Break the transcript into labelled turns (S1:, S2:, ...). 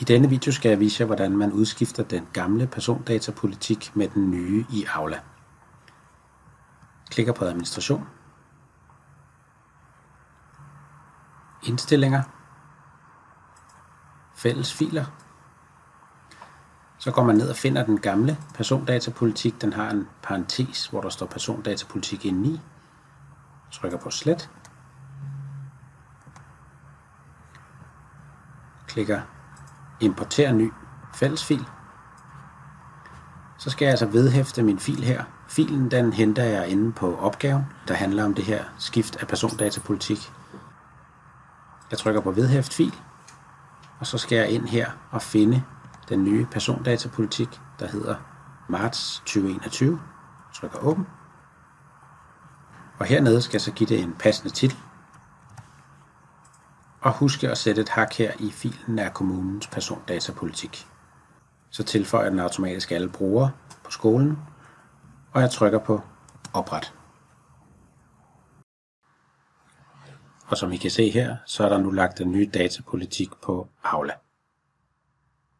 S1: I denne video skal jeg vise jer, hvordan man udskifter den gamle persondatapolitik med den nye i Aula. Klikker på administration. Indstillinger. Fælles filer. Så går man ned og finder den gamle persondatapolitik. Den har en parentes, hvor der står persondatapolitik indeni. Trykker på slet. Klikker importere ny fællesfil. Så skal jeg altså vedhæfte min fil her. Filen den henter jeg inde på opgaven, der handler om det her skift af persondatapolitik. Jeg trykker på vedhæft fil, og så skal jeg ind her og finde den nye persondatapolitik, der hedder marts 2021. Trykker åben. Og hernede skal jeg så give det en passende titel. Og huske at sætte et hak her i filen af kommunens persondatapolitik. Så tilføjer den automatisk alle brugere på skolen, og jeg trykker på opret. Og som I kan se her, så er der nu lagt en ny datapolitik på Aula.